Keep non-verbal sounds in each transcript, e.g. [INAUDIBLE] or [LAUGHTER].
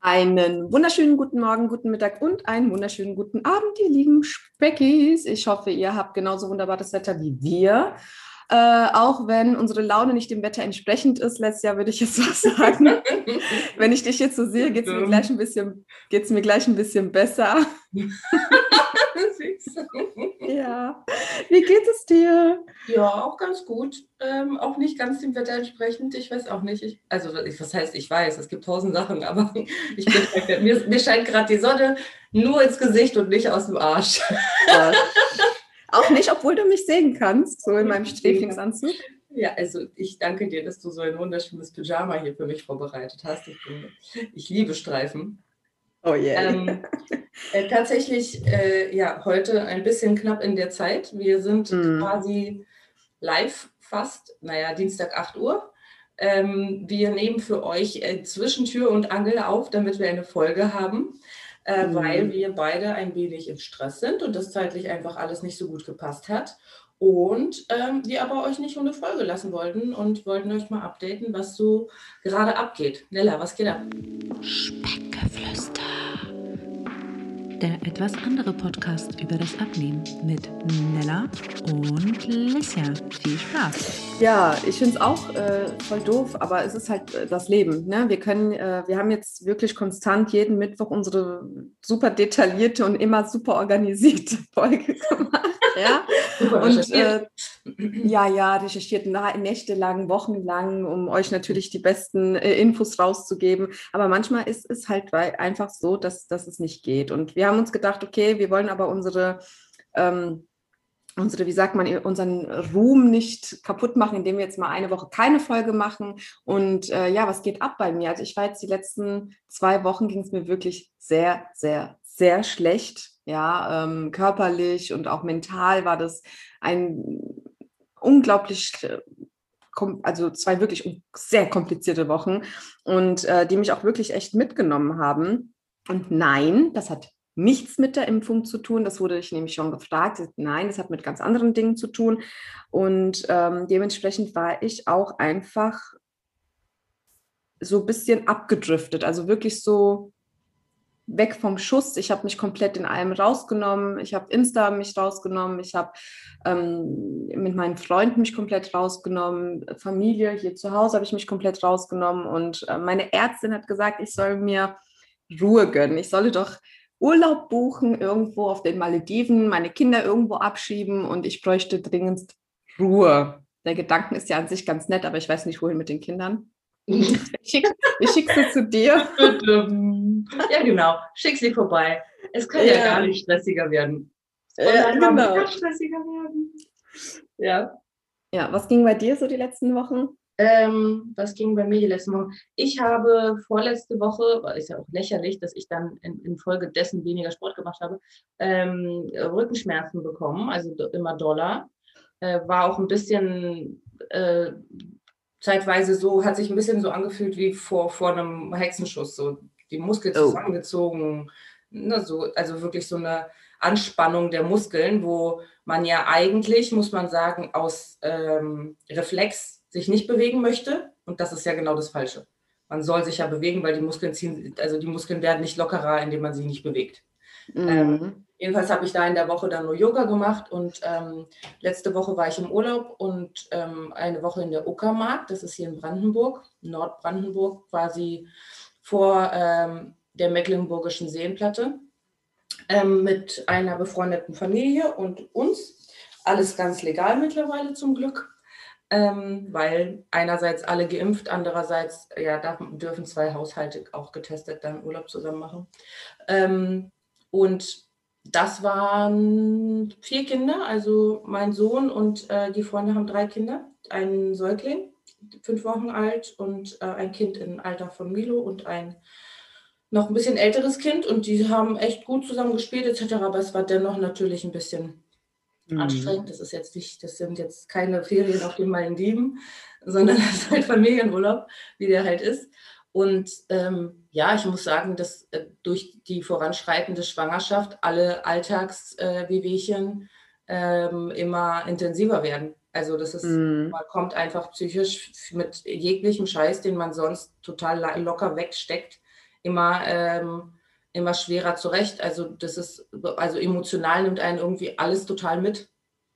Einen wunderschönen guten Morgen, guten Mittag und einen wunderschönen guten Abend, ihr lieben Speckis. Ich hoffe, ihr habt genauso wunderbares Wetter wie wir. Äh, auch wenn unsere Laune nicht dem Wetter entsprechend ist, letztes Jahr würde ich jetzt [LAUGHS] was sagen. wenn ich dich jetzt so sehe, geht es mir gleich ein bisschen, geht's mir gleich ein bisschen besser. [LAUGHS] ja. Wie geht es dir? Ja, auch ganz gut. Ähm, auch nicht ganz dem Wetter entsprechend. Ich weiß auch nicht. Ich, also, was heißt, ich weiß, es gibt tausend Sachen, aber [LAUGHS] ich bin, mir, mir scheint gerade die Sonne nur ins Gesicht und nicht aus dem Arsch. Ja. Auch nicht, obwohl du mich sehen kannst, so in meinem Sträflingsanzug. Ja, also ich danke dir, dass du so ein wunderschönes Pyjama hier für mich vorbereitet hast. Ich, bin, ich liebe Streifen. Oh yeah. Ähm, äh, tatsächlich, äh, ja, heute ein bisschen knapp in der Zeit. Wir sind mm. quasi live fast, naja, Dienstag 8 Uhr. Ähm, wir nehmen für euch äh, zwischen Tür und Angel auf, damit wir eine Folge haben, äh, mm. weil wir beide ein wenig im Stress sind und das zeitlich einfach alles nicht so gut gepasst hat. Und ähm, wir aber euch nicht ohne Folge lassen wollten und wollten euch mal updaten, was so gerade abgeht. Nella, was geht ab? Speckgeflüster der etwas andere Podcast über das Abnehmen mit Nella und Lissia. Viel Spaß. Ja, ich finde es auch äh, voll doof, aber es ist halt äh, das Leben. Ne? Wir können, äh, wir haben jetzt wirklich konstant jeden Mittwoch unsere super detaillierte und immer super organisierte [LAUGHS] Folge gemacht. Ja? [LAUGHS] Super und äh, ja, ja, recherchiert nächtelang, wochenlang, um euch natürlich die besten äh, Infos rauszugeben. Aber manchmal ist es halt einfach so, dass, dass es nicht geht. Und wir haben uns gedacht, okay, wir wollen aber unsere, ähm, unsere, wie sagt man, unseren Ruhm nicht kaputt machen, indem wir jetzt mal eine Woche keine Folge machen. Und äh, ja, was geht ab bei mir? Also ich war jetzt die letzten zwei Wochen ging es mir wirklich sehr, sehr, sehr schlecht. Ja, ähm, körperlich und auch mental war das ein unglaublich also zwei wirklich sehr komplizierte Wochen und äh, die mich auch wirklich echt mitgenommen haben. Und nein, das hat nichts mit der Impfung zu tun. Das wurde ich nämlich schon gefragt. Nein, das hat mit ganz anderen Dingen zu tun. Und ähm, dementsprechend war ich auch einfach so ein bisschen abgedriftet. Also wirklich so weg vom Schuss. Ich habe mich komplett in allem rausgenommen. Ich habe Insta mich rausgenommen. Ich habe ähm, mit meinen Freunden mich komplett rausgenommen. Familie hier zu Hause habe ich mich komplett rausgenommen. Und äh, meine Ärztin hat gesagt, ich soll mir Ruhe gönnen. Ich solle doch Urlaub buchen, irgendwo auf den Malediven, meine Kinder irgendwo abschieben und ich bräuchte dringend Ruhe. Der Gedanke ist ja an sich ganz nett, aber ich weiß nicht, wohin mit den Kindern. [LAUGHS] Ich schicke schick sie zu dir. [LAUGHS] Ja, genau. Schick sie vorbei. Es kann ja, ja gar nicht stressiger werden. Ja, genau. Kann stressiger werden. Ja. Ja, was ging bei dir so die letzten Wochen? Ähm, was ging bei mir die letzten Wochen? Ich habe vorletzte Woche, ist ja auch lächerlich, dass ich dann in, infolge dessen weniger Sport gemacht habe, ähm, Rückenschmerzen bekommen, also immer Dollar. Äh, war auch ein bisschen äh, zeitweise so, hat sich ein bisschen so angefühlt wie vor, vor einem Hexenschuss, so die Muskeln oh. zusammengezogen, ne, so, also wirklich so eine Anspannung der Muskeln, wo man ja eigentlich, muss man sagen, aus ähm, Reflex sich nicht bewegen möchte. Und das ist ja genau das Falsche. Man soll sich ja bewegen, weil die Muskeln ziehen, also die Muskeln werden nicht lockerer, indem man sie nicht bewegt. Mhm. Ähm, jedenfalls habe ich da in der Woche dann nur Yoga gemacht und ähm, letzte Woche war ich im Urlaub und ähm, eine Woche in der Uckermark, das ist hier in Brandenburg, Nordbrandenburg, quasi vor ähm, der Mecklenburgischen Seenplatte, ähm, mit einer befreundeten Familie und uns. Alles ganz legal mittlerweile zum Glück ähm, weil einerseits alle geimpft, andererseits ja, darf, dürfen zwei Haushalte auch getestet dann Urlaub zusammen machen. Ähm, und das waren vier Kinder, also mein Sohn und äh, die Freunde haben drei Kinder, einen Säugling, fünf Wochen alt und äh, ein Kind im Alter von Milo und ein noch ein bisschen älteres Kind und die haben echt gut zusammen gespielt etc., aber es war dennoch natürlich ein bisschen mhm. anstrengend. Das ist jetzt nicht, das sind jetzt keine Ferien auf den Malediven, sondern [LAUGHS] das ist halt Familienurlaub, wie der halt ist. Und ähm, ja, ich muss sagen, dass äh, durch die voranschreitende Schwangerschaft alle Alltagswehwehchen äh, ähm, immer intensiver werden. Also das ist, mm. man kommt einfach psychisch mit jeglichem Scheiß, den man sonst total locker wegsteckt, immer, ähm, immer schwerer zurecht. Also das ist, also emotional nimmt einen irgendwie alles total mit.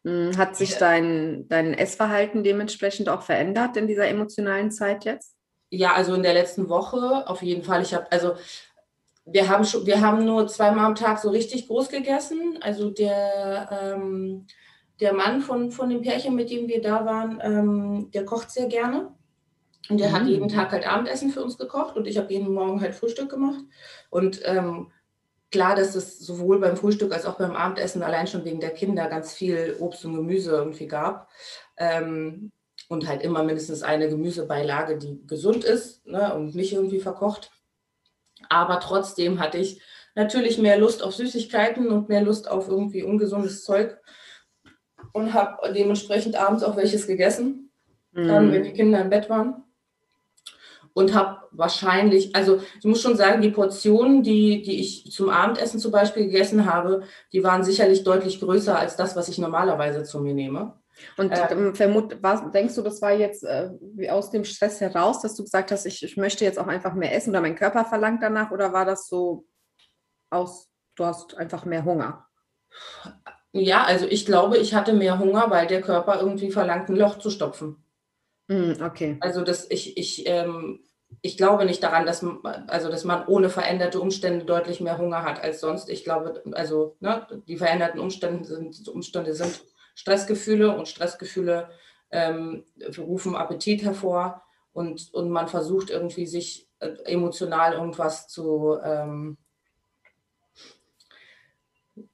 Hm, hat sich dein, dein Essverhalten dementsprechend auch verändert in dieser emotionalen Zeit jetzt? Ja, also in der letzten Woche auf jeden Fall. Ich habe, also wir haben schon, wir haben nur zweimal am Tag so richtig groß gegessen. Also der, ähm, der Mann von, von dem Pärchen, mit dem wir da waren, ähm, der kocht sehr gerne. Und der mhm. hat jeden Tag halt Abendessen für uns gekocht und ich habe jeden Morgen halt Frühstück gemacht. Und ähm, klar, dass es sowohl beim Frühstück als auch beim Abendessen allein schon wegen der Kinder ganz viel Obst und Gemüse irgendwie gab. Ähm, und halt immer mindestens eine Gemüsebeilage, die gesund ist ne, und nicht irgendwie verkocht. Aber trotzdem hatte ich natürlich mehr Lust auf Süßigkeiten und mehr Lust auf irgendwie ungesundes Zeug und habe dementsprechend abends auch welches gegessen, mhm. dann, wenn die Kinder im Bett waren und habe wahrscheinlich, also ich muss schon sagen, die Portionen, die, die ich zum Abendessen zum Beispiel gegessen habe, die waren sicherlich deutlich größer als das, was ich normalerweise zu mir nehme. Und äh, ähm, vermut, was, denkst du, das war jetzt äh, aus dem Stress heraus, dass du gesagt hast, ich, ich möchte jetzt auch einfach mehr essen oder mein Körper verlangt danach oder war das so aus, du hast einfach mehr Hunger? Ja, also ich glaube, ich hatte mehr Hunger, weil der Körper irgendwie verlangt, ein Loch zu stopfen. Mm, okay. Also das, ich, ich, ähm, ich glaube nicht daran, dass, also dass man ohne veränderte Umstände deutlich mehr Hunger hat als sonst. Ich glaube, also ne, die veränderten Umstände sind, Umstände sind Stressgefühle und Stressgefühle ähm, rufen Appetit hervor und, und man versucht irgendwie sich äh, emotional irgendwas zu, ähm,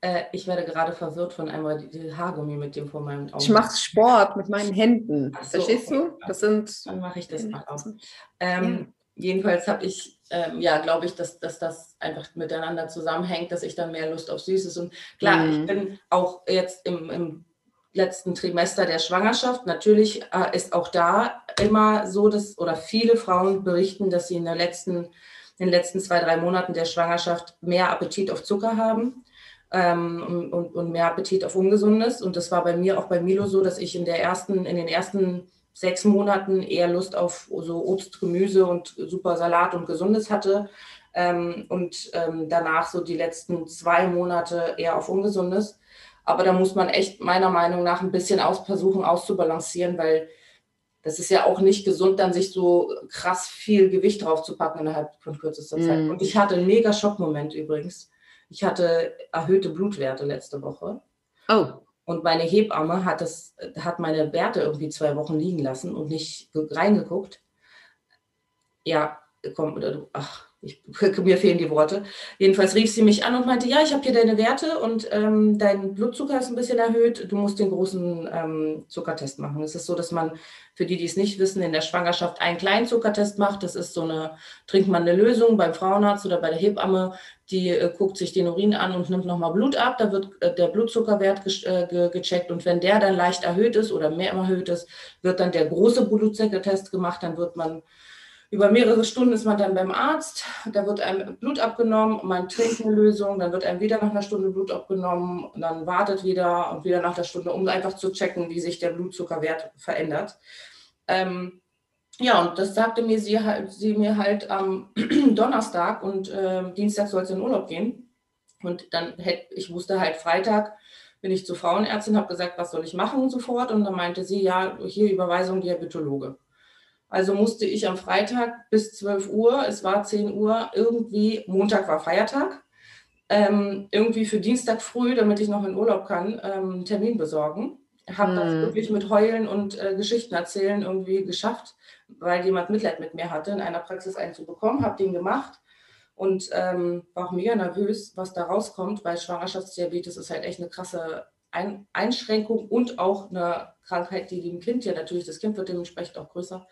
äh, ich werde gerade verwirrt von einem Haargummi mit dem vor meinem Augen. Ich mache Sport mit meinen Händen. So, Verstehst okay. du? Das sind. Dann mache ich das mal auf. Ähm, ja. Jedenfalls habe ich, ähm, ja, glaube ich, dass, dass das einfach miteinander zusammenhängt, dass ich dann mehr Lust auf Süßes und klar, mhm. ich bin auch jetzt im, im letzten Trimester der Schwangerschaft. Natürlich äh, ist auch da immer so, dass oder viele Frauen berichten, dass sie in, der letzten, in den letzten zwei, drei Monaten der Schwangerschaft mehr Appetit auf Zucker haben ähm, und, und, mehr Appetit auf Ungesundes. Und das war bei mir auch bei Milo so, dass ich in, der ersten, in den ersten sechs Monaten eher Lust auf so Obst, Gemüse und super Salat und Gesundes hatte. Ähm, und ähm, danach so die letzten zwei Monate eher auf Ungesundes. Aber da muss man echt meiner Meinung nach ein bisschen aus, versuchen auszubalancieren, weil das ist ja auch nicht gesund, dann sich so krass viel Gewicht drauf zu packen innerhalb von kürzester Zeit. Mm. Und ich hatte einen mega Schockmoment übrigens. Ich hatte erhöhte Blutwerte letzte Woche. Oh. Und meine Hebamme hat, das, hat meine Werte irgendwie zwei Wochen liegen lassen und nicht reingeguckt. Ja, komm, ach, ich, [LAUGHS] mir fehlen die Worte. Jedenfalls rief sie mich an und meinte, ja, ich habe hier deine Werte und ähm, dein Blutzucker ist ein bisschen erhöht. Du musst den großen ähm, Zuckertest machen. Es ist so, dass man, für die, die es nicht wissen, in der Schwangerschaft einen kleinen Zuckertest macht. Das ist so eine, trinkt man eine Lösung beim Frauenarzt oder bei der Hebamme, die äh, guckt sich den Urin an und nimmt nochmal Blut ab. Da wird äh, der Blutzuckerwert äh, ge gecheckt und wenn der dann leicht erhöht ist oder mehr erhöht ist, wird dann der große Blutzuckertest gemacht. Dann wird man über mehrere Stunden ist man dann beim Arzt, da wird einem Blut abgenommen, man trinkt eine Lösung, dann wird einem wieder nach einer Stunde Blut abgenommen, dann wartet wieder und wieder nach der Stunde, um einfach zu checken, wie sich der Blutzuckerwert verändert. Ähm, ja, und das sagte mir sie, sie mir halt am [CLEARS THROAT] Donnerstag und äh, Dienstag soll es in Urlaub gehen. Und dann hätte, ich wusste halt Freitag, bin ich zur Frauenärztin, habe gesagt, was soll ich machen sofort? Und dann meinte sie, ja, hier Überweisung Diabetologe. Also musste ich am Freitag bis 12 Uhr, es war 10 Uhr, irgendwie, Montag war Feiertag, ähm, irgendwie für Dienstag früh, damit ich noch in Urlaub kann, ähm, einen Termin besorgen. Habe hm. das wirklich mit Heulen und äh, Geschichten erzählen irgendwie geschafft, weil jemand Mitleid mit mir hatte, in einer Praxis einen zu bekommen. Habe den gemacht und ähm, war auch mega nervös, was da rauskommt, weil Schwangerschaftsdiabetes ist halt echt eine krasse ein Einschränkung und auch eine Krankheit, die dem Kind ja natürlich, das Kind wird dementsprechend auch größer,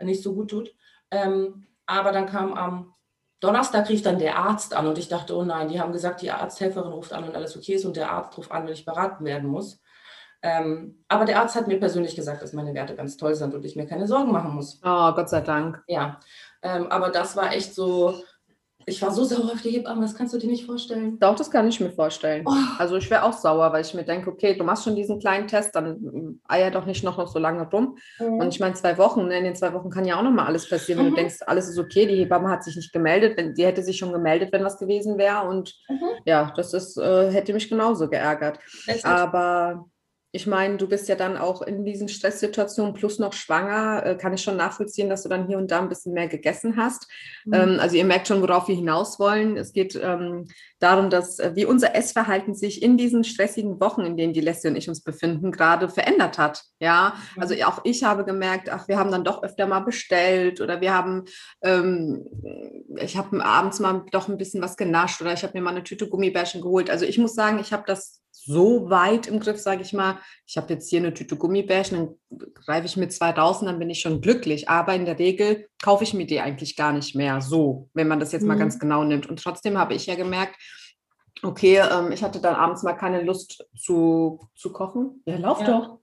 nicht so gut tut. Ähm, aber dann kam am Donnerstag rief dann der Arzt an und ich dachte, oh nein, die haben gesagt, die Arzthelferin ruft an und alles okay ist und der Arzt ruft an, wenn ich beraten werden muss. Ähm, aber der Arzt hat mir persönlich gesagt, dass meine Werte ganz toll sind und ich mir keine Sorgen machen muss. Oh, Gott sei Dank. Ja, ähm, aber das war echt so, Ich war so sauer auf die Hebamme, das kannst du dir nicht vorstellen. Doch, das kann ich mir vorstellen. Oh. Also ich wäre auch sauer, weil ich mir denke, okay, du machst schon diesen kleinen Test, dann eier doch nicht noch, noch so lange rum. Mhm. Und ich meine, zwei Wochen, ne, in den zwei Wochen kann ja auch noch mal alles passieren, wenn Mhm. du denkst, alles ist okay, die Hebamme hat sich nicht gemeldet, wenn, die hätte sich schon gemeldet, wenn was gewesen wäre. Und Mhm. ja, das ist, äh, hätte mich genauso geärgert. Ist- Aber ich meine, du bist ja dann auch in diesen Stresssituationen plus noch schwanger, äh, kann ich schon nachvollziehen, dass du dann hier und da ein bisschen mehr gegessen hast. Mhm. Ähm, also ihr merkt schon, worauf wir hinaus wollen. Es geht ähm, darum, dass äh, wie unser Essverhalten sich in diesen stressigen Wochen, in denen die Leslie und ich uns befinden, gerade verändert hat. Ja, also auch ich habe gemerkt, ach, wir haben dann doch öfter mal bestellt oder wir haben, ähm, ich habe abends mal doch ein bisschen was genascht oder ich habe mir mal eine Tüte Gummibärchen geholt. Also ich muss sagen, ich habe das so weit im Griff, sage ich mal. Ich habe jetzt hier eine Tüte Gummibärchen, dann greife ich mit zwei raus und dann bin ich schon glücklich. Aber in der Regel kaufe ich mir die eigentlich gar nicht mehr so, wenn man das jetzt mal Mhm. ganz genau nimmt. Und trotzdem habe ich ja gemerkt, okay, ähm, ich hatte dann abends mal keine Lust zu, zu kochen. Ja, lauf Ja. doch.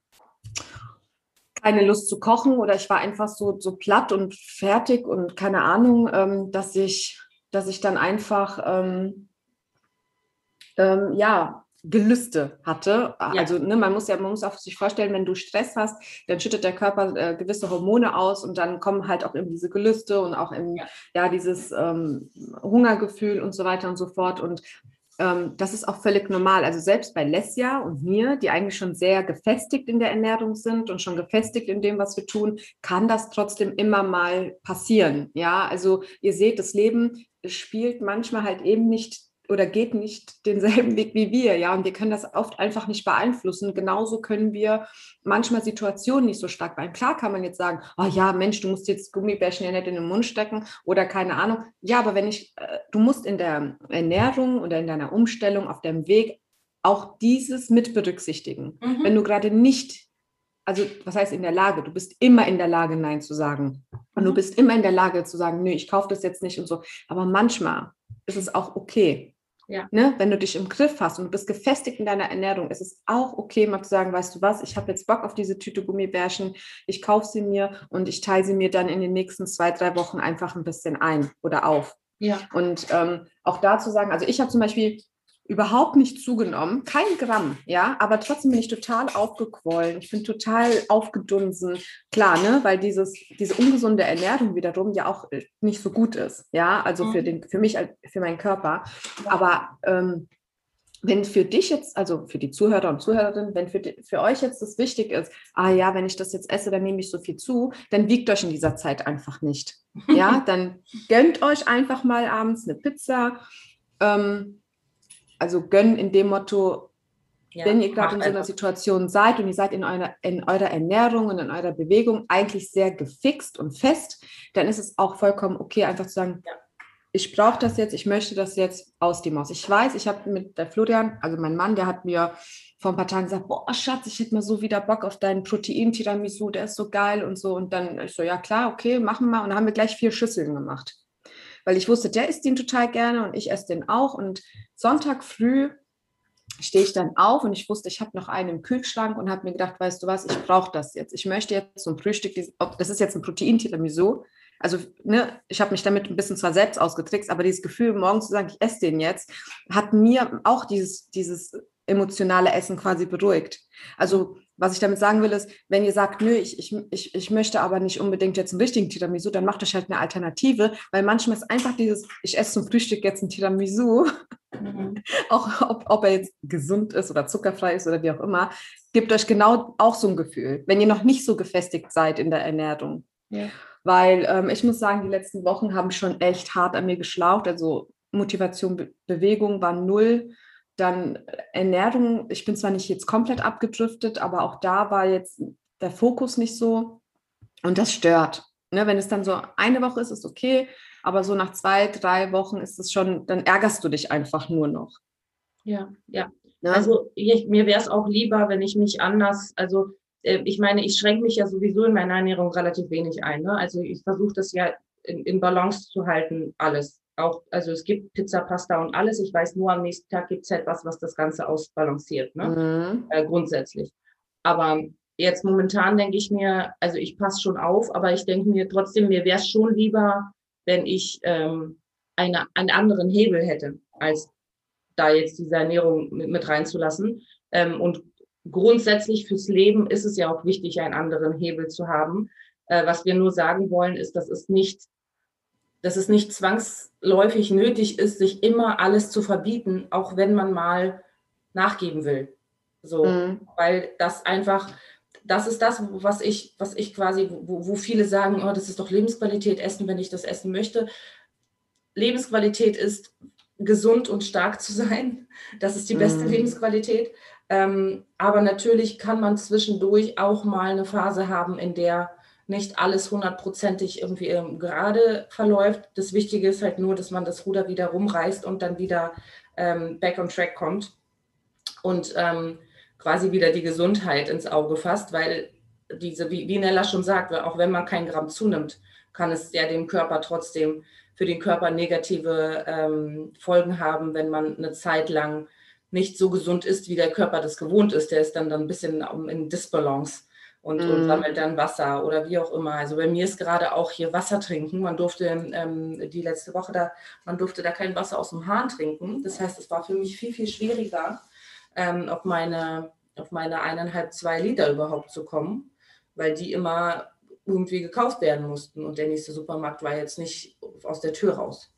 Keine Lust zu kochen oder ich war einfach so, so platt und fertig und keine Ahnung, ähm, dass ich, dass ich dann einfach ähm, ähm, ja, Gelüste hatte. Also ne, man muss ja, man muss auch sich vorstellen, wenn du Stress hast, dann schüttet der Körper äh, gewisse Hormone aus und dann kommen halt auch eben diese Gelüste und auch im, Ja. ja, dieses ähm, Hungergefühl und so weiter und so fort. Und ähm, das ist auch völlig normal. Also selbst bei Lesja und mir, die eigentlich schon sehr gefestigt in der Ernährung sind und schon gefestigt in dem, was wir tun, kann das trotzdem immer mal passieren. Ja, also ihr seht, das Leben spielt manchmal halt eben nicht oder geht nicht denselben Weg wie wir, ja, und wir können das oft einfach nicht beeinflussen. Genauso können wir manchmal Situationen nicht so stark beeinflussen. Klar kann man jetzt sagen, oh ja, Mensch, du musst jetzt Gummibärchen ja nicht in den Mund stecken oder keine Ahnung. Ja, aber wenn ich, äh, du musst in der Ernährung oder in deiner Umstellung auf deinem Weg auch dieses mit berücksichtigen. Mhm. Wenn du gerade nicht, also was heißt in der Lage, du bist immer in der Lage, Nein zu sagen. Und du Mhm. bist immer in der Lage zu sagen, nö, ich kaufe das jetzt nicht und so. Aber manchmal ist es auch okay. Ja. Ne? Wenn du dich im Griff hast und du bist gefestigt in deiner Ernährung, ist es auch okay, mal zu sagen, weißt du was, ich habe jetzt Bock auf diese Tüte Gummibärchen, ich kaufe sie mir und ich teile sie mir dann in den nächsten zwei, drei Wochen einfach ein bisschen ein oder auf. ja. Und ähm, auch dazu sagen, also ich habe zum Beispiel überhaupt nicht zugenommen, kein Gramm, ja, aber trotzdem bin ich total aufgequollen, ich bin total aufgedunsen, klar, ne, weil dieses, diese ungesunde Ernährung wiederum ja auch äh, nicht so gut ist, ja, also für Mhm. den, für mich, für meinen Körper, aber ähm, wenn für dich jetzt, also für die Zuhörer und Zuhörerinnen, wenn für, die, für euch jetzt das wichtig ist, ah ja, wenn ich das jetzt esse, dann nehme ich so viel zu, dann wiegt euch in dieser Zeit einfach nicht. Ja, [LAUGHS] dann gönnt euch einfach mal abends eine Pizza. Ähm, also gönnen in dem Motto, ja. wenn ihr gerade in so einer einfach. Situation seid und ihr seid in eurer, in eurer Ernährung und in eurer Bewegung eigentlich sehr gefixt und fest, dann ist es auch vollkommen okay, einfach zu sagen, Ja. ich brauche das jetzt, ich möchte das jetzt aus die Maus. Ich weiß, ich habe mit der Florian, also mein Mann, der hat mir vor ein paar Tagen gesagt, boah, Schatz, ich hätte mal so wieder Bock auf deinen Protein-Tiramisu, der ist so geil und so. Und dann ich so, ja klar, okay, machen wir. Und dann haben wir gleich vier Schüsseln gemacht. Weil ich wusste, der isst den total gerne und ich esse den auch. Und Sonntag früh stehe ich dann auf und ich wusste, ich habe noch einen im Kühlschrank und habe mir gedacht, weißt du was, ich brauche das jetzt. Ich möchte jetzt zum Frühstück, dies- ob- das ist jetzt ein Protein-Tiramisu. Also, ne, ich habe mich damit ein bisschen zwar selbst ausgetrickst, aber dieses Gefühl, morgens zu sagen, ich esse den jetzt, hat mir auch dieses, dieses emotionale Essen quasi beruhigt. Also, was ich damit sagen will, ist, wenn ihr sagt, nö, ich, ich, ich, ich möchte aber nicht unbedingt jetzt einen richtigen Tiramisu, dann macht euch halt eine Alternative, weil manchmal ist einfach dieses, ich esse zum Frühstück jetzt ein Tiramisu, Mhm. [LAUGHS] auch ob, ob er jetzt gesund ist oder zuckerfrei ist oder wie auch immer, gibt euch genau auch so ein Gefühl, wenn ihr noch nicht so gefestigt seid in der Ernährung. Ja. Weil ähm, ich muss sagen, die letzten Wochen haben schon echt hart an mir geschlaucht. Also Motivation, Be Bewegung war null. Dann Ernährung, ich bin zwar nicht jetzt komplett abgedriftet, aber auch da war jetzt der Fokus nicht so. Und das stört. Ne, wenn es dann so eine Woche ist, ist okay, aber so nach zwei, drei Wochen ist es schon, dann ärgerst du dich einfach nur noch. Ja, ja. Ne? Also ich, mir wäre es auch lieber, wenn ich mich anders, also äh, ich meine, ich schränke mich ja sowieso in meiner Ernährung relativ wenig ein. Ne? Also ich versuche das ja in, in Balance zu halten, alles. Auch, also es gibt Pizza, Pasta und alles. Ich weiß nur, am nächsten Tag gibt es etwas, was das Ganze ausbalanciert, ne? Mhm. äh, grundsätzlich. Aber jetzt momentan denke ich mir, also ich passe schon auf, aber ich denke mir trotzdem, mir wäre es schon lieber, wenn ich ähm, eine, einen anderen Hebel hätte, als da jetzt diese Ernährung mit, mit reinzulassen. Ähm, und grundsätzlich fürs Leben ist es ja auch wichtig, einen anderen Hebel zu haben. Äh, was wir nur sagen wollen, ist, dass es nicht, dass es nicht zwangsläufig nötig ist, sich immer alles zu verbieten, auch wenn man mal nachgeben will. So, mhm. weil das einfach, das ist das, was ich, was ich quasi, wo, wo viele sagen, oh, das ist doch Lebensqualität, essen, wenn ich das essen möchte. Lebensqualität ist, gesund und stark zu sein. Das ist die beste mhm. Lebensqualität. Ähm, aber natürlich kann man zwischendurch auch mal eine Phase haben, in der nicht alles hundertprozentig irgendwie ähm, gerade verläuft. Das Wichtige ist halt nur, dass man das Ruder wieder rumreißt und dann wieder ähm, back on track kommt und ähm, quasi wieder die Gesundheit ins Auge fasst, weil diese, wie, wie Nella schon sagt, auch wenn man kein Gramm zunimmt, kann es ja dem Körper trotzdem für den Körper negative ähm, Folgen haben, wenn man eine Zeit lang nicht so gesund ist, wie der Körper das gewohnt ist. Der ist dann, dann ein bisschen in Disbalance und, mm. und sammelt dann Wasser oder wie auch immer. Also bei mir ist gerade auch hier Wasser trinken. Man durfte ähm, die letzte Woche da, man durfte da kein Wasser aus dem Hahn trinken. Das heißt, es war für mich viel, viel schwieriger, ähm, auf meine auf meine eineinhalb, zwei Liter überhaupt zu kommen, weil die immer irgendwie gekauft werden mussten und der nächste Supermarkt war jetzt nicht aus der Tür raus.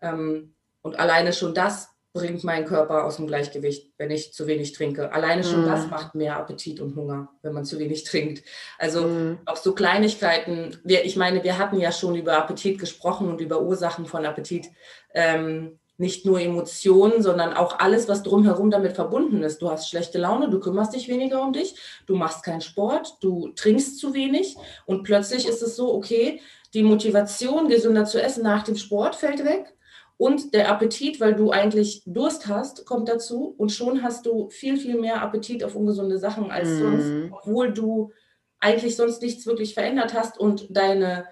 Ähm, und alleine schon das bringt meinen Körper aus dem Gleichgewicht, wenn ich zu wenig trinke. Alleine schon mm. das macht mehr Appetit und Hunger, wenn man zu wenig trinkt. Also mm. auch so Kleinigkeiten. Wir, ich meine, wir hatten ja schon über Appetit gesprochen und über Ursachen von Appetit. Ähm, nicht nur Emotionen, sondern auch alles, was drumherum damit verbunden ist. Du hast schlechte Laune, du kümmerst dich weniger um dich, du machst keinen Sport, du trinkst zu wenig und plötzlich ist es so, okay, die Motivation, gesünder zu essen nach dem Sport fällt weg und der Appetit, weil du eigentlich Durst hast, kommt dazu und schon hast du viel, viel mehr Appetit auf ungesunde Sachen als mm. sonst, obwohl du eigentlich sonst nichts wirklich verändert hast und deine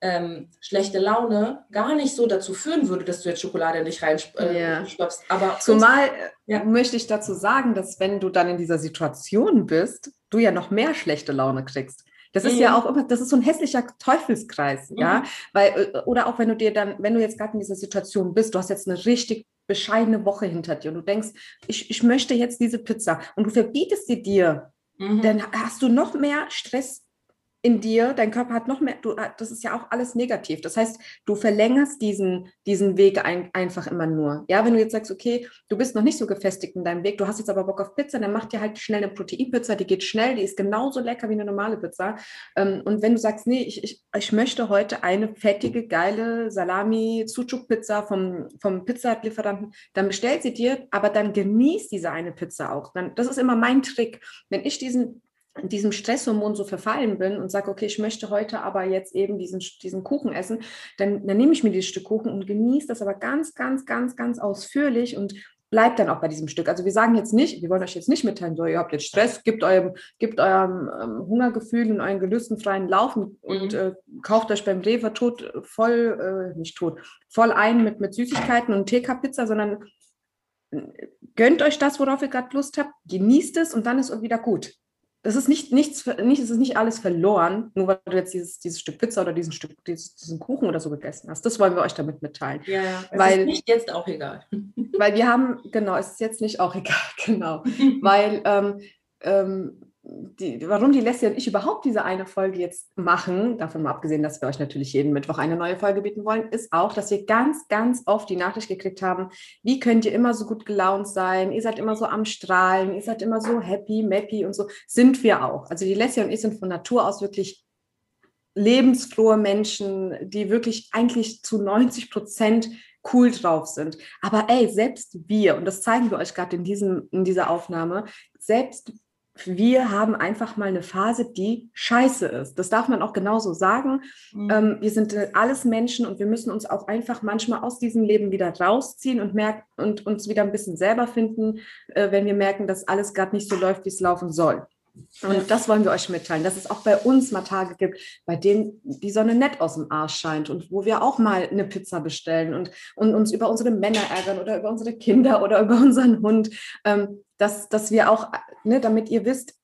ähm, schlechte Laune gar nicht so dazu führen würde, dass du jetzt Schokolade nicht reinstopfst. Äh, ja. Aber zumal ja. möchte ich dazu sagen, dass wenn du dann in dieser Situation bist, du ja noch mehr schlechte Laune kriegst. Das ist mhm. ja auch immer, das ist so ein hässlicher Teufelskreis, mhm. ja, weil äh, oder auch wenn du dir dann, wenn du jetzt gerade in dieser Situation bist, du hast jetzt eine richtig bescheidene Woche hinter dir und du denkst, ich, ich möchte jetzt diese Pizza und du verbietest sie dir, mhm. dann hast du noch mehr Stress in dir, dein Körper hat noch mehr, du, äh, das ist ja auch alles negativ. Das heißt, du verlängerst diesen, diesen Weg ein, einfach immer nur. Ja, wenn du jetzt sagst, okay, du bist noch nicht so gefestigt in deinem Weg, du hast jetzt aber Bock auf Pizza, dann mach dir halt schnell eine Proteinpizza, die geht schnell, die ist genauso lecker wie eine normale Pizza. Ähm, und wenn du sagst, nee, ich, ich, ich möchte heute eine fettige, geile Salami, Sucuk-Pizza vom, vom Pizzalieferanten, dann bestell sie dir, aber dann genieß diese eine Pizza auch. Dann, das ist immer mein Trick. Wenn ich diesen diesem Stresshormon so verfallen bin und sage, okay, ich möchte heute aber jetzt eben diesen, diesen Kuchen essen, dann, dann nehme ich mir dieses Stück Kuchen und genieße das aber ganz, ganz, ganz, ganz ausführlich und bleibt dann auch bei diesem Stück. Also wir sagen jetzt nicht, wir wollen euch jetzt nicht mitteilen, so, ihr habt jetzt Stress, gebt eurem, gebt eurem ähm, Hungergefühl und euren Gelüsten freien Lauf und, mhm. äh, kauft euch beim Rewe tot voll, äh, nicht tot, voll ein mit, mit Süßigkeiten und TK-Pizza, sondern äh, gönnt euch das, worauf ihr gerade Lust habt, genießt es und dann ist es wieder gut das ist nicht, nichts, nicht, es ist nicht alles verloren, nur weil du jetzt dieses, dieses Stück Pizza oder diesen Stück, dieses, diesen Kuchen oder so gegessen hast. Das wollen wir euch damit mitteilen. Ja, ja. Es weil, ist nicht jetzt auch egal. Weil wir haben, genau, es ist jetzt nicht auch [LAUGHS] egal, genau. weil ähm, ähm, die, warum die Leslie und ich überhaupt diese eine Folge jetzt machen, davon mal abgesehen, dass wir euch natürlich jeden Mittwoch eine neue Folge bieten wollen, ist auch, dass wir ganz, ganz oft die Nachricht gekriegt haben, wie könnt ihr immer so gut gelaunt sein, ihr seid immer so am Strahlen, ihr seid immer so happy, mappy und so, sind wir auch. Also die Leslie und ich sind von Natur aus wirklich lebensfrohe Menschen, die wirklich eigentlich zu 90 Prozent cool drauf sind. Aber ey, selbst wir, und das zeigen wir euch gerade in, in dieser Aufnahme, selbst wir haben einfach mal eine Phase, die scheiße ist. Das darf man auch genauso sagen. Mhm. Ähm, wir sind äh, alles Menschen und wir müssen uns auch einfach manchmal aus diesem Leben wieder rausziehen und, merken, und uns wieder ein bisschen selber finden, äh, wenn wir merken, dass alles gerade nicht so läuft, wie es laufen soll. Und das wollen wir euch mitteilen, dass es auch bei uns mal Tage gibt, bei denen die Sonne nett aus dem Arsch scheint und wo wir auch mal eine Pizza bestellen und, und uns über unsere Männer ärgern oder über unsere Kinder oder über unseren Hund. Ähm, dass, dass wir auch, ne, damit ihr wisst,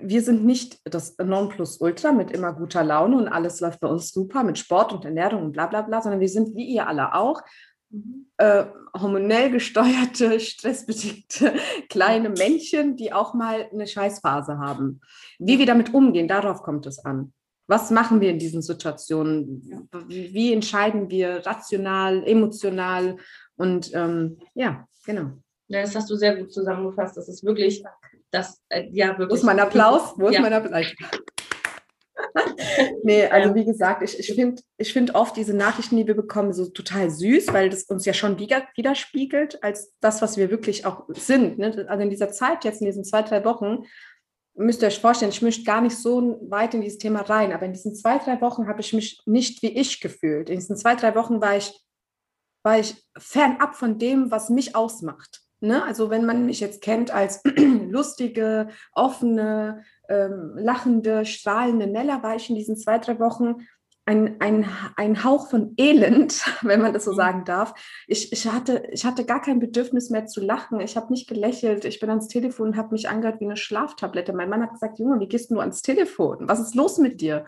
wir sind nicht das Nonplusultra mit immer guter Laune und alles läuft bei uns super mit Sport und Ernährung und bla bla bla, sondern wir sind wie ihr alle auch mhm. äh, hormonell gesteuerte, [LAUGHS] stressbedingte [LAUGHS] kleine Männchen, die auch mal eine Scheißphase haben. Wie wir damit umgehen, darauf kommt es an. Was machen wir in diesen Situationen? Wie, wie entscheiden wir rational, emotional? Und ähm, ja, genau. Das hast du sehr gut zusammengefasst. Das ist wirklich, das, äh, ja, wirklich. Wo ist mein Applaus? Wo ist ja. mein Applaus? [LAUGHS] nee, also wie gesagt, ich, ich finde ich find oft diese Nachrichten, die wir bekommen, so total süß, weil das uns ja schon widerspiegelt als das, was wir wirklich auch sind. Ne? Also in dieser Zeit jetzt, in diesen zwei, drei Wochen, müsst ihr euch vorstellen, ich möchte gar nicht so weit in dieses Thema rein, aber in diesen zwei, drei Wochen habe ich mich nicht wie ich gefühlt. In diesen zwei, drei Wochen war ich, war ich fernab von dem, was mich ausmacht. Ne? Also wenn man mich jetzt kennt als [CLEARS THROAT] lustige, offene, ähm, lachende, strahlende Nella, war ich in diesen zwei, drei Wochen ein, ein, ein Hauch von Elend, [LAUGHS] wenn man das so mhm. sagen darf. Ich, ich, hatte, ich hatte gar kein Bedürfnis mehr zu lachen. Ich habe nicht gelächelt. Ich bin ans Telefon und habe mich angehört wie eine Schlaftablette. Mein Mann hat gesagt, Junge, wie gehst du ans Telefon? Was ist los mit dir?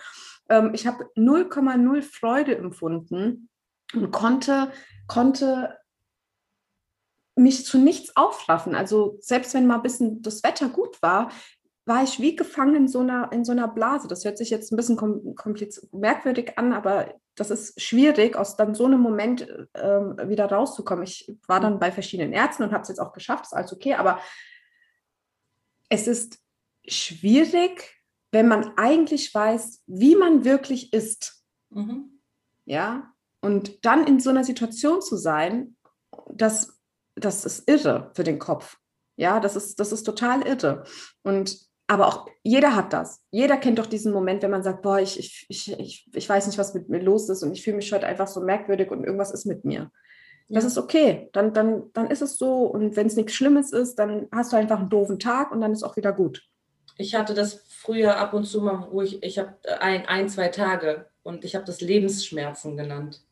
Ähm, ich habe 0,0 Freude empfunden und konnte, konnte mich zu nichts aufraffen. Also selbst wenn mal ein bisschen das Wetter gut war, war ich wie gefangen in so einer, in so einer Blase. Das hört sich jetzt ein bisschen kompliziert, merkwürdig an, aber das ist schwierig, aus dann so einem Moment ähm, wieder rauszukommen. Ich war dann bei verschiedenen Ärzten und habe es jetzt auch geschafft, ist alles okay, aber es ist schwierig, wenn man eigentlich weiß, wie man wirklich ist. Mhm. Ja, und dann in so einer Situation zu sein, das, das ist irre für den Kopf. Ja, das ist, das ist total irre. Und aber auch jeder hat das. Jeder kennt doch diesen Moment, wenn man sagt, boah, ich, ich, ich, ich, ich weiß nicht, was mit mir los ist und ich fühle mich heute einfach so merkwürdig und irgendwas ist mit mir. Ja. Das ist okay. Dann, dann, dann ist es so. Und wenn es nichts Schlimmes ist, dann hast du einfach einen doofen Tag und dann ist auch wieder gut. Ich hatte das früher ab und zu mal, wo ich, ich habe ein, ein, zwei Tage und ich habe das Lebensschmerzen genannt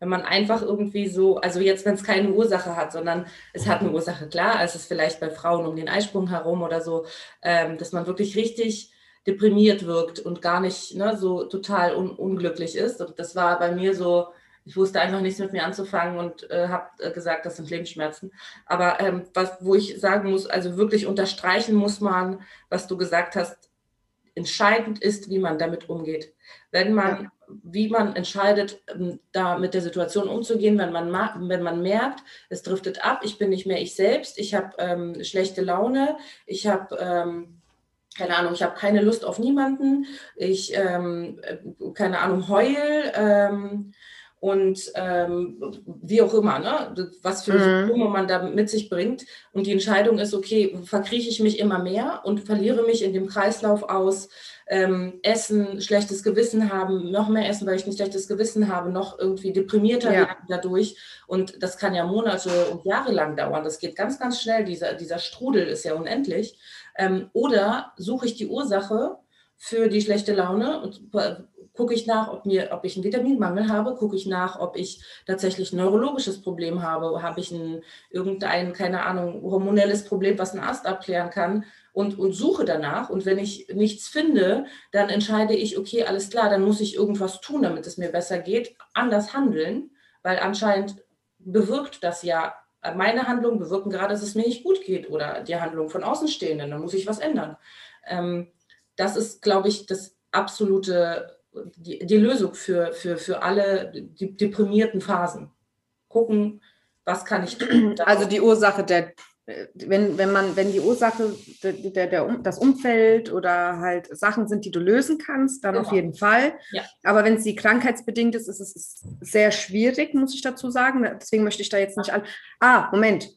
wenn man einfach irgendwie so, also jetzt, wenn es keine Ursache hat, sondern es hat eine Ursache, klar, es ist vielleicht bei Frauen um den Eisprung herum oder so, ähm, dass man wirklich richtig deprimiert wirkt und gar nicht ne, so total un unglücklich ist. Und das war bei mir so, ich wusste einfach nichts mit mir anzufangen und äh, habe äh, gesagt, das sind Lebensschmerzen. Aber ähm, was, wo ich sagen muss, also wirklich unterstreichen muss man, was du gesagt hast, entscheidend ist, wie man damit umgeht. Wenn man, ja. wie man entscheidet, ähm, da mit der Situation umzugehen, wenn man, wenn man merkt, es driftet ab, ich bin nicht mehr ich selbst, ich habe ähm, schlechte Laune, ich habe ähm, keine Ahnung, ich habe keine Lust auf niemanden, ich, ähm, äh, keine Ahnung, heul, ähm, und ähm, wie auch immer, ne? was für mhm. Symptome man da mit sich bringt. Und die Entscheidung ist, okay, verkrieche ich mich immer mehr und verliere mich in dem Kreislauf aus, ähm, Essen, schlechtes Gewissen haben, noch mehr essen, weil ich ein schlechtes Gewissen habe, noch irgendwie deprimierter ja. werden dadurch. Und das kann ja Monate und Jahre lang dauern. Das geht ganz, ganz schnell. Dieser, dieser Strudel ist ja unendlich. Ähm, oder suche ich die Ursache für die schlechte Laune und gucke ich nach, ob, mir, ob ich einen Vitaminmangel habe, gucke ich nach, ob ich tatsächlich ein neurologisches Problem habe, habe ich ein, irgendein, keine Ahnung, hormonelles Problem, was ein Arzt abklären kann und, und suche danach. Und wenn ich nichts finde, dann entscheide ich, okay, alles klar, dann muss ich irgendwas tun, damit es mir besser geht, anders handeln, weil anscheinend bewirkt das ja, meine Handlungen bewirken gerade, dass es mir nicht gut geht oder die Handlung von Außenstehenden, dann muss ich was ändern. Ähm, das ist, glaube ich, das absolute die, die Lösung für, für, für alle die deprimierten Phasen. Gucken, was kann ich tun. [CLEARS THROAT] Also die Ursache der, wenn, wenn man, wenn die Ursache der, der, der, das Umfeld oder halt Sachen sind, die du lösen kannst, dann genau. auf jeden Fall. Ja. Aber wenn sie krankheitsbedingt ist, ist es sehr schwierig, muss ich dazu sagen. Deswegen möchte ich da jetzt nicht an. Ah, Moment.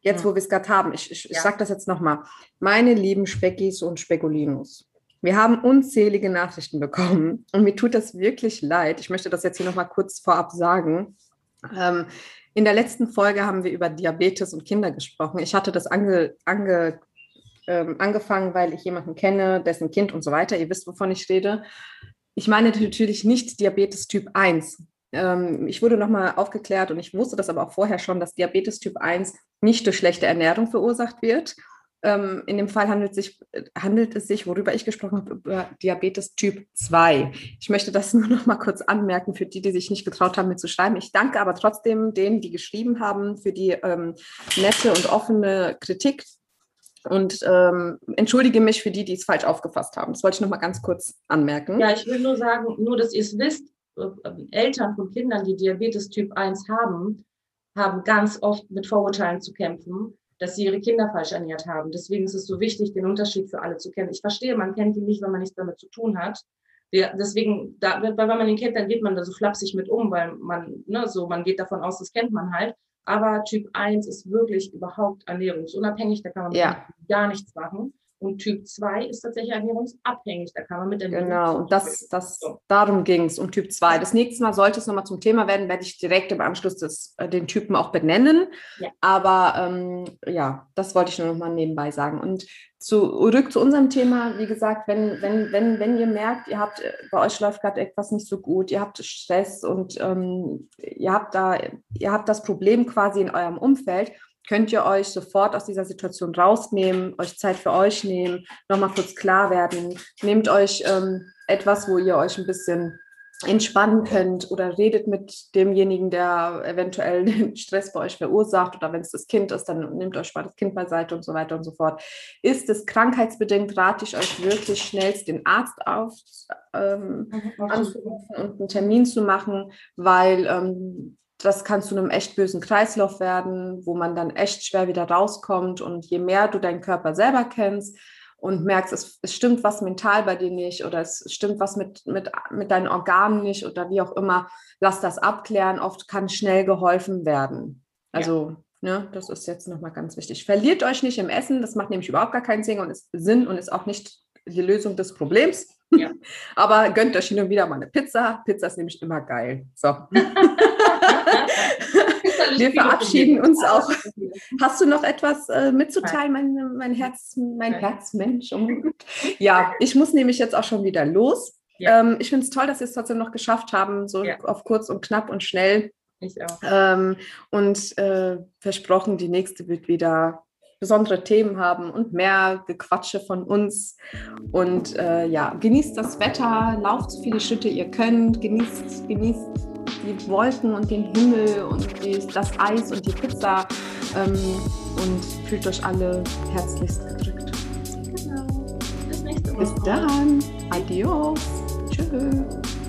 Jetzt, wo wir es gerade haben, ich, ich, ja. ich sage das jetzt nochmal. Meine lieben Speckis und Spekulinos. Wir haben unzählige Nachrichten bekommen und mir tut das wirklich leid. Ich möchte das jetzt hier nochmal kurz vorab sagen. Ähm, in der letzten Folge haben wir über Diabetes und Kinder gesprochen. Ich hatte das ange, ange, ähm, angefangen, weil ich jemanden kenne, dessen Kind und so weiter. Ihr wisst, wovon ich rede. Ich meine natürlich nicht Diabetes Typ 1. Ähm, ich wurde nochmal aufgeklärt und ich wusste das aber auch vorher schon, dass Diabetes Typ 1 nicht durch schlechte Ernährung verursacht wird, Ähm, in dem Fall handelt, sich, handelt es sich, worüber ich gesprochen habe, über Diabetes Typ 2. Ich möchte das [LAUGHS] nur noch mal kurz anmerken für die, die sich nicht getraut haben, mir zu schreiben. Ich danke aber trotzdem denen, die geschrieben haben, für die ähm, nette und offene Kritik und ähm, entschuldige mich für die, die es falsch aufgefasst haben. Das wollte ich noch mal ganz kurz anmerken. Ja, ich will nur sagen, nur dass ihr es wisst, äh, Eltern von Kindern, die Diabetes Typ 1 haben, haben ganz oft mit Vorurteilen zu kämpfen, dass sie ihre Kinder falsch ernährt haben. Deswegen ist es so wichtig, den Unterschied für alle zu kennen. Ich verstehe, man kennt ihn nicht, wenn man nichts damit zu tun hat. Der, deswegen, da, wenn man ihn kennt, dann geht man da so flapsig mit um, weil man, ne, so, man geht davon aus, das kennt man halt. Aber Typ 1 ist wirklich überhaupt ernährungsunabhängig, da kann man ja. gar nichts machen. Und Typ 2 ist tatsächlich ernährungsabhängig. Da kann man mit der Genau, und das, das, darum ging es, um Typ 2. Das nächste Mal sollte es nochmal zum Thema werden, werde ich direkt im Anschluss des, äh, den Typen auch benennen. Ja. Aber ähm, ja, das wollte ich nur nochmal nebenbei sagen. Und zurück zu unserem Thema, wie gesagt, wenn, wenn, wenn, wenn ihr merkt, ihr habt, äh, bei euch läuft gerade etwas nicht so gut, ihr habt Stress und ähm, ihr habt da, ihr habt das Problem quasi in eurem Umfeld, könnt ihr euch sofort aus dieser Situation rausnehmen, euch Zeit für euch nehmen, nochmal kurz klar werden. Nehmt euch ähm, etwas, wo ihr euch ein bisschen entspannen könnt oder redet mit demjenigen, der eventuell den Stress bei euch verursacht oder wenn es das Kind ist, dann nehmt euch mal das Kind beiseite und so weiter und so fort. Ist es krankheitsbedingt, rate ich euch wirklich schnellst den Arzt auf, ähm, mhm, anzurufen und einen Termin zu machen, weil ähm, das kann zu einem echt bösen Kreislauf werden, wo man dann echt schwer wieder rauskommt. Und je mehr du deinen Körper selber kennst und merkst, es, es stimmt was mental bei dir nicht oder es stimmt was mit, mit, mit deinen Organen nicht oder wie auch immer, lass das abklären. Oft kann schnell geholfen werden. Also, ja. ne, das ist jetzt nochmal ganz wichtig. Verliert euch nicht im Essen, das macht nämlich überhaupt gar keinen Sinn und ist, Sinn und ist auch nicht die Lösung des Problems. Ja. [LAUGHS] Aber gönnt euch hin und wieder mal eine Pizza. Pizza ist nämlich immer geil. So. [LAUGHS] Wir verabschieden uns auch. Hast du noch etwas äh, mitzuteilen, mein, mein Herz, mein Herzmensch? Ja, ich muss nämlich jetzt auch schon wieder los. Ja. Ähm, ich finde es toll, dass wir es trotzdem noch geschafft haben, so ja. auf kurz und knapp und schnell. Ich auch. Ähm, und äh, versprochen, die nächste wird wieder besondere Themen haben und mehr Gequatsche von uns. Und äh, ja, genießt das Wetter, lauft so viele Schritte ihr könnt, genießt, genießt die Wolken und den Himmel und das Eis und die Pizza ähm, und fühlt euch alle herzlichst gedrückt. Genau. Bis nächste Woche. Bis dann. Adios. Tschüss.